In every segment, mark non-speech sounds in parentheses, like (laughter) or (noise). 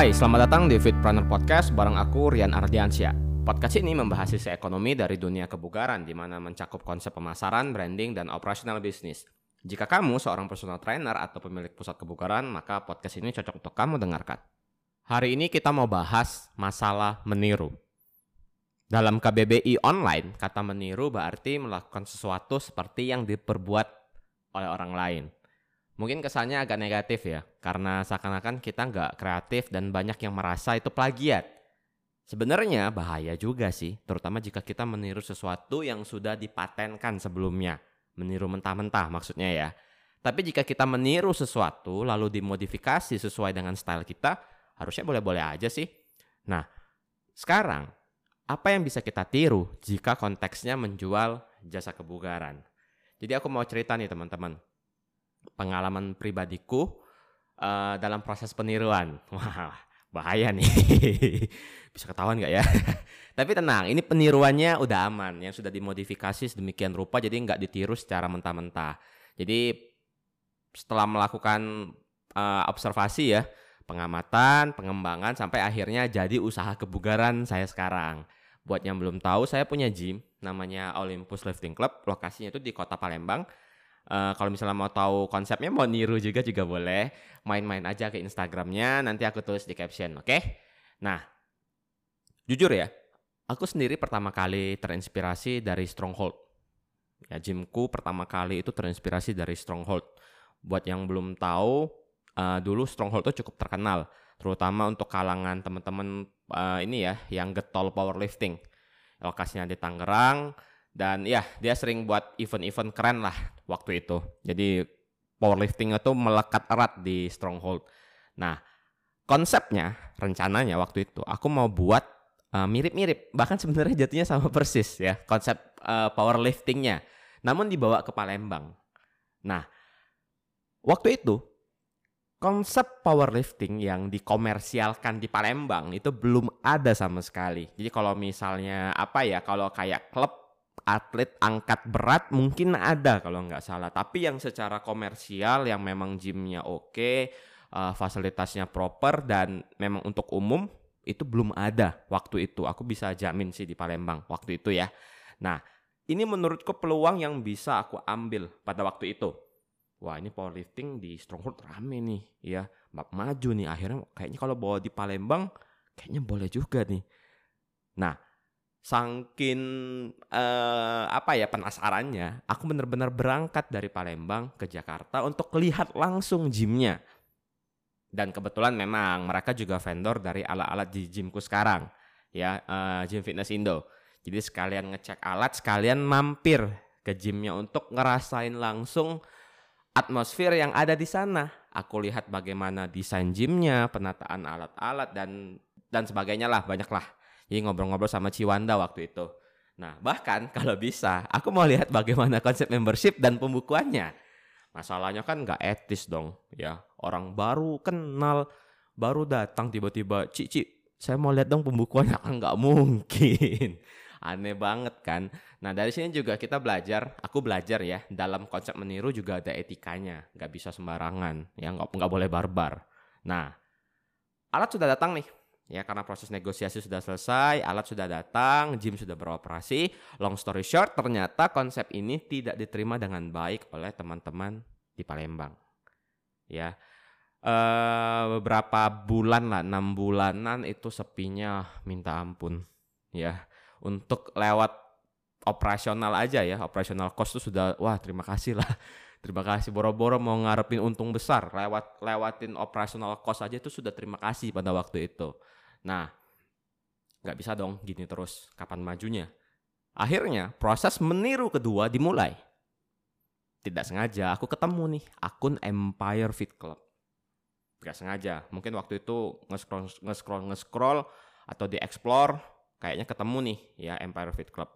Hai, selamat datang di Fitpreneur Podcast bareng aku Rian Ardiansyah. Podcast ini membahas sisi ekonomi dari dunia kebugaran di mana mencakup konsep pemasaran, branding, dan operasional bisnis. Jika kamu seorang personal trainer atau pemilik pusat kebugaran, maka podcast ini cocok untuk kamu dengarkan. Hari ini kita mau bahas masalah meniru. Dalam KBBI online, kata meniru berarti melakukan sesuatu seperti yang diperbuat oleh orang lain. Mungkin kesannya agak negatif ya, karena seakan-akan kita nggak kreatif dan banyak yang merasa itu plagiat. Sebenarnya bahaya juga sih, terutama jika kita meniru sesuatu yang sudah dipatenkan sebelumnya. Meniru mentah-mentah maksudnya ya. Tapi jika kita meniru sesuatu lalu dimodifikasi sesuai dengan style kita, harusnya boleh-boleh aja sih. Nah, sekarang apa yang bisa kita tiru jika konteksnya menjual jasa kebugaran? Jadi aku mau cerita nih teman-teman pengalaman pribadiku uh, dalam proses peniruan. (laughs) Wah, bahaya nih. (laughs) Bisa ketahuan nggak ya? (laughs) Tapi tenang, ini peniruannya udah aman, yang sudah dimodifikasi sedemikian rupa, jadi nggak ditiru secara mentah-mentah. Jadi setelah melakukan uh, observasi ya, pengamatan, pengembangan, sampai akhirnya jadi usaha kebugaran saya sekarang. Buat yang belum tahu, saya punya gym namanya Olympus Lifting Club. Lokasinya itu di kota Palembang. Uh, kalau misalnya mau tahu konsepnya mau niru juga juga boleh. Main-main aja ke Instagramnya nanti aku tulis di caption oke? Okay? nah jujur ya aku sendiri pertama kali terinspirasi dari Stronghold. Ya gymku pertama kali itu terinspirasi dari Stronghold. Buat yang belum tahu uh, dulu Stronghold itu cukup terkenal terutama untuk kalangan teman-teman uh, ini ya yang getol powerlifting. Lokasinya di Tangerang dan ya dia sering buat event-event keren lah waktu itu. Jadi powerlifting itu melekat erat di stronghold. Nah konsepnya rencananya waktu itu aku mau buat uh, mirip-mirip. Bahkan sebenarnya jatuhnya sama (laughs) persis ya konsep uh, powerliftingnya. Namun dibawa ke Palembang. Nah waktu itu konsep powerlifting yang dikomersialkan di Palembang itu belum ada sama sekali. Jadi kalau misalnya apa ya, kalau kayak klub atlet angkat berat mungkin ada kalau nggak salah. Tapi yang secara komersial yang memang gymnya oke uh, fasilitasnya proper dan memang untuk umum itu belum ada waktu itu. Aku bisa jamin sih di Palembang waktu itu ya. Nah ini menurutku peluang yang bisa aku ambil pada waktu itu. Wah ini powerlifting di Stronghold rame nih ya. Maju nih akhirnya kayaknya kalau bawa di Palembang kayaknya boleh juga nih. Nah Sangkin uh, apa ya penasarannya, aku benar-benar berangkat dari Palembang ke Jakarta untuk lihat langsung gymnya. Dan kebetulan memang mereka juga vendor dari alat-alat di gymku sekarang, ya uh, Gym Fitness Indo. Jadi sekalian ngecek alat, sekalian mampir ke gymnya untuk ngerasain langsung atmosfer yang ada di sana. Aku lihat bagaimana desain gymnya, penataan alat-alat dan dan sebagainya lah, banyak lah jadi ngobrol-ngobrol sama Ciwanda waktu itu. Nah, bahkan (laughs) kalau bisa, aku mau lihat bagaimana konsep membership dan pembukuannya. Masalahnya kan nggak etis dong, ya. Orang baru kenal, baru datang tiba-tiba, Cici, saya mau lihat dong pembukuannya. Kan (laughs) nggak mungkin. (laughs) Aneh banget kan. Nah, dari sini juga kita belajar, aku belajar ya, dalam konsep meniru juga ada etikanya. Nggak bisa sembarangan, ya nggak, nggak boleh barbar. Nah, alat sudah datang nih Ya, karena proses negosiasi sudah selesai, alat sudah datang, gym sudah beroperasi. Long story short, ternyata konsep ini tidak diterima dengan baik oleh teman-teman di Palembang. Ya, uh, beberapa bulan lah, enam bulanan itu sepinya minta ampun. Ya, untuk lewat operasional aja ya, operasional cost itu sudah, wah terima kasih lah. (laughs) Terima kasih boro-boro mau ngarepin untung besar lewat lewatin operasional cost aja itu sudah terima kasih pada waktu itu. Nah, nggak bisa dong gini terus. Kapan majunya? Akhirnya proses meniru kedua dimulai. Tidak sengaja aku ketemu nih akun Empire Fit Club. Gak sengaja, mungkin waktu itu nge-scroll, nge-scroll, nge-scroll atau di-explore, kayaknya ketemu nih ya Empire Fit Club.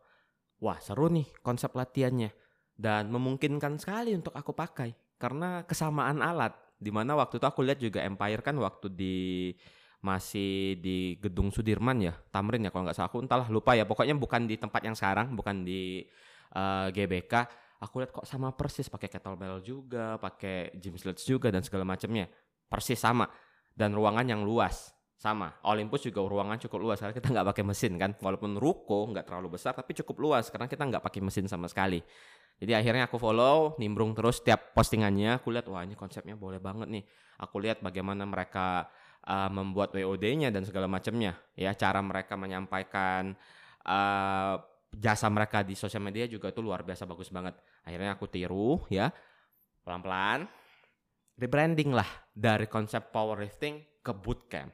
Wah seru nih konsep latihannya dan memungkinkan sekali untuk aku pakai karena kesamaan alat. Di mana waktu itu aku lihat juga Empire kan waktu di masih di gedung Sudirman ya, Tamrin ya kalau nggak salah. Aku entahlah lupa ya. Pokoknya bukan di tempat yang sekarang, bukan di uh, GBK. Aku lihat kok sama persis pakai kettlebell juga, pakai gym sleds juga dan segala macamnya. Persis sama. Dan ruangan yang luas sama. Olympus juga ruangan cukup luas karena kita nggak pakai mesin kan. Walaupun ruko nggak terlalu besar tapi cukup luas karena kita nggak pakai mesin sama sekali. Jadi akhirnya aku follow nimbrung terus tiap postingannya. Aku lihat wah ini konsepnya boleh banget nih. Aku lihat bagaimana mereka uh, membuat WOD-nya dan segala macamnya ya. Cara mereka menyampaikan uh, jasa mereka di sosial media juga itu luar biasa bagus banget. Akhirnya aku tiru ya. Pelan-pelan rebranding lah dari konsep powerlifting ke bootcamp.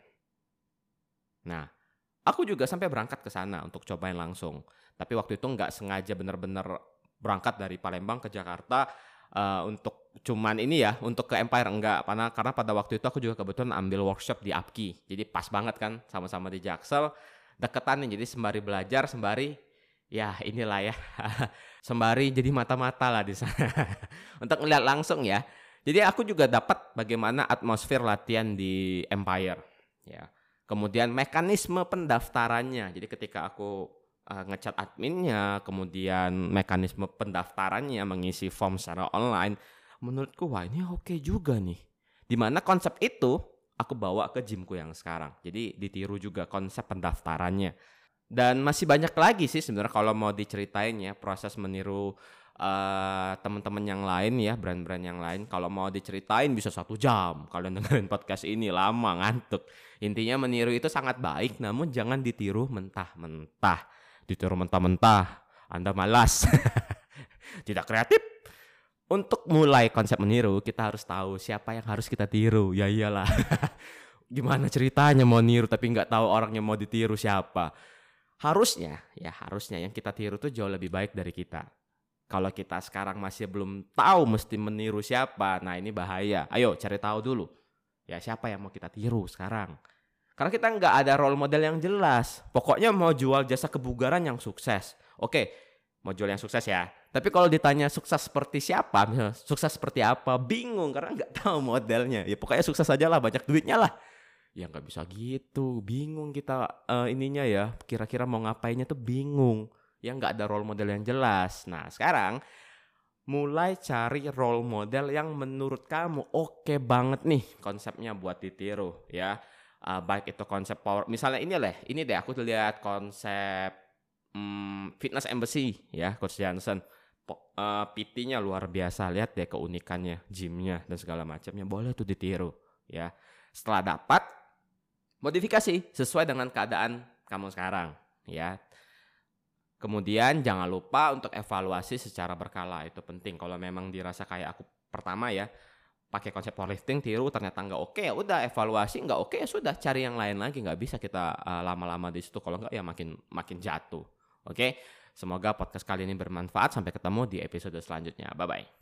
Nah, aku juga sampai berangkat ke sana untuk cobain langsung. Tapi waktu itu nggak sengaja bener-bener berangkat dari Palembang ke Jakarta uh, untuk cuman ini ya, untuk ke Empire enggak. Karena karena pada waktu itu aku juga kebetulan ambil workshop di APKI. Jadi pas banget kan sama-sama di Jaksel. Deketan jadi sembari belajar, sembari ya inilah ya. (laughs) sembari jadi mata-mata lah di sana. (laughs) untuk melihat langsung ya. Jadi aku juga dapat bagaimana atmosfer latihan di Empire ya Kemudian mekanisme pendaftarannya. Jadi ketika aku uh, ngecat adminnya, kemudian mekanisme pendaftarannya mengisi form secara online, menurutku wah ini oke okay juga nih. Di mana konsep itu aku bawa ke gymku yang sekarang. Jadi ditiru juga konsep pendaftarannya. Dan masih banyak lagi sih sebenarnya kalau mau diceritain ya proses meniru uh, teman-teman yang lain ya brand-brand yang lain kalau mau diceritain bisa satu jam kalian dengerin podcast ini lama ngantuk intinya meniru itu sangat baik namun jangan ditiru mentah-mentah ditiru mentah-mentah anda malas (laughs) tidak kreatif untuk mulai konsep meniru kita harus tahu siapa yang harus kita tiru ya iyalah (laughs) gimana ceritanya mau niru tapi nggak tahu orangnya mau ditiru siapa harusnya ya harusnya yang kita tiru tuh jauh lebih baik dari kita kalau kita sekarang masih belum tahu mesti meniru siapa, nah ini bahaya. Ayo cari tahu dulu. Ya siapa yang mau kita tiru sekarang. Karena kita nggak ada role model yang jelas. Pokoknya mau jual jasa kebugaran yang sukses. Oke, mau jual yang sukses ya. Tapi kalau ditanya sukses seperti siapa, misalnya, sukses seperti apa, bingung karena nggak (laughs) tahu modelnya. Ya pokoknya sukses aja lah, banyak duitnya lah. Ya nggak bisa gitu, bingung kita uh, ininya ya. Kira-kira mau ngapainnya tuh bingung yang nggak ada role model yang jelas. Nah sekarang mulai cari role model yang menurut kamu oke okay banget nih konsepnya buat ditiru ya. Uh, baik itu konsep power, misalnya ini lah, ini deh aku lihat konsep um, fitness embassy ya, Coach Johnson. Uh, PT-nya luar biasa, lihat deh keunikannya, gymnya dan segala macamnya boleh tuh ditiru ya. Setelah dapat modifikasi sesuai dengan keadaan kamu sekarang ya Kemudian jangan lupa untuk evaluasi secara berkala itu penting. Kalau memang dirasa kayak aku pertama ya pakai konsep powerlifting tiru ternyata nggak oke ya udah evaluasi nggak oke ya sudah cari yang lain lagi nggak bisa kita uh, lama-lama di situ. Kalau nggak ya makin makin jatuh. Oke? Semoga podcast kali ini bermanfaat. Sampai ketemu di episode selanjutnya. Bye bye